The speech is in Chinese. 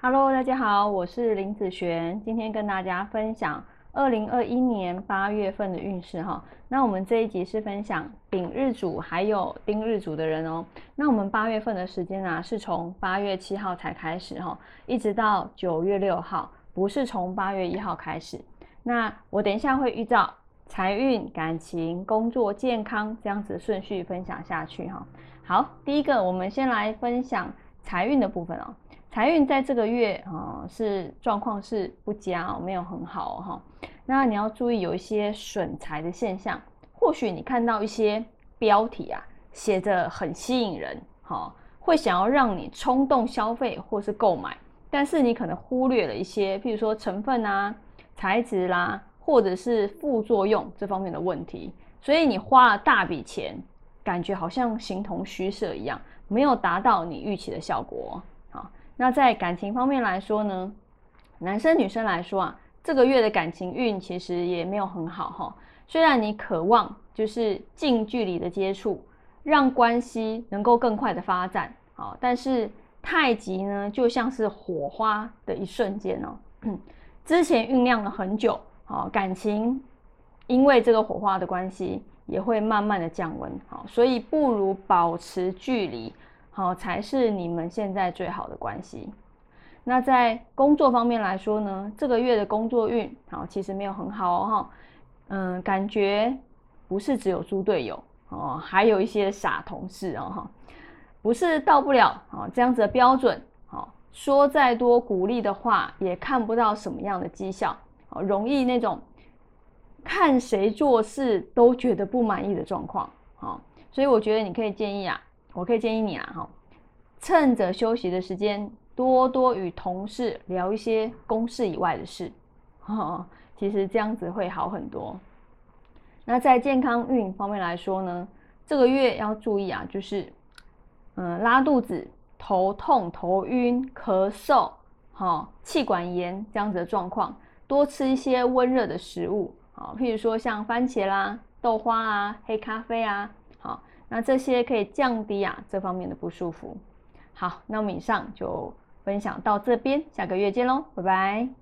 Hello，大家好，我是林子璇，今天跟大家分享二零二一年八月份的运势哈。那我们这一集是分享丙日主还有丁日主的人哦。那我们八月份的时间啊，是从八月七号才开始哈，一直到九月六号，不是从八月一号开始。那我等一下会依照财运、感情、工作、健康这样子顺序分享下去哈。好，第一个我们先来分享财运的部分哦。财运在这个月啊是状况是不佳哦，没有很好哈。那你要注意有一些损财的现象。或许你看到一些标题啊，写着很吸引人，哈，会想要让你冲动消费或是购买，但是你可能忽略了一些，譬如说成分啊、材质啦，或者是副作用这方面的问题，所以你花了大笔钱，感觉好像形同虚设一样，没有达到你预期的效果。好那在感情方面来说呢，男生女生来说啊，这个月的感情运其实也没有很好哈。虽然你渴望就是近距离的接触，让关系能够更快的发展，好，但是太极呢，就像是火花的一瞬间哦，之前酝酿了很久，哦，感情因为这个火花的关系，也会慢慢的降温，好，所以不如保持距离。好，才是你们现在最好的关系。那在工作方面来说呢，这个月的工作运好，其实没有很好哦。哈，嗯，感觉不是只有猪队友哦，还有一些傻同事哦。哈，不是到不了啊这样子的标准。好，说再多鼓励的话，也看不到什么样的绩效。容易那种看谁做事都觉得不满意的状况。好，所以我觉得你可以建议啊。我可以建议你啊，哈，趁着休息的时间，多多与同事聊一些公事以外的事，哈，其实这样子会好很多。那在健康运方面来说呢，这个月要注意啊，就是，嗯，拉肚子、头痛、头晕、咳嗽，哈，气管炎这样子的状况，多吃一些温热的食物，啊，譬如说像番茄啦、豆花啊、黑咖啡啊。好那这些可以降低啊这方面的不舒服。好，那我们以上就分享到这边，下个月见喽，拜拜。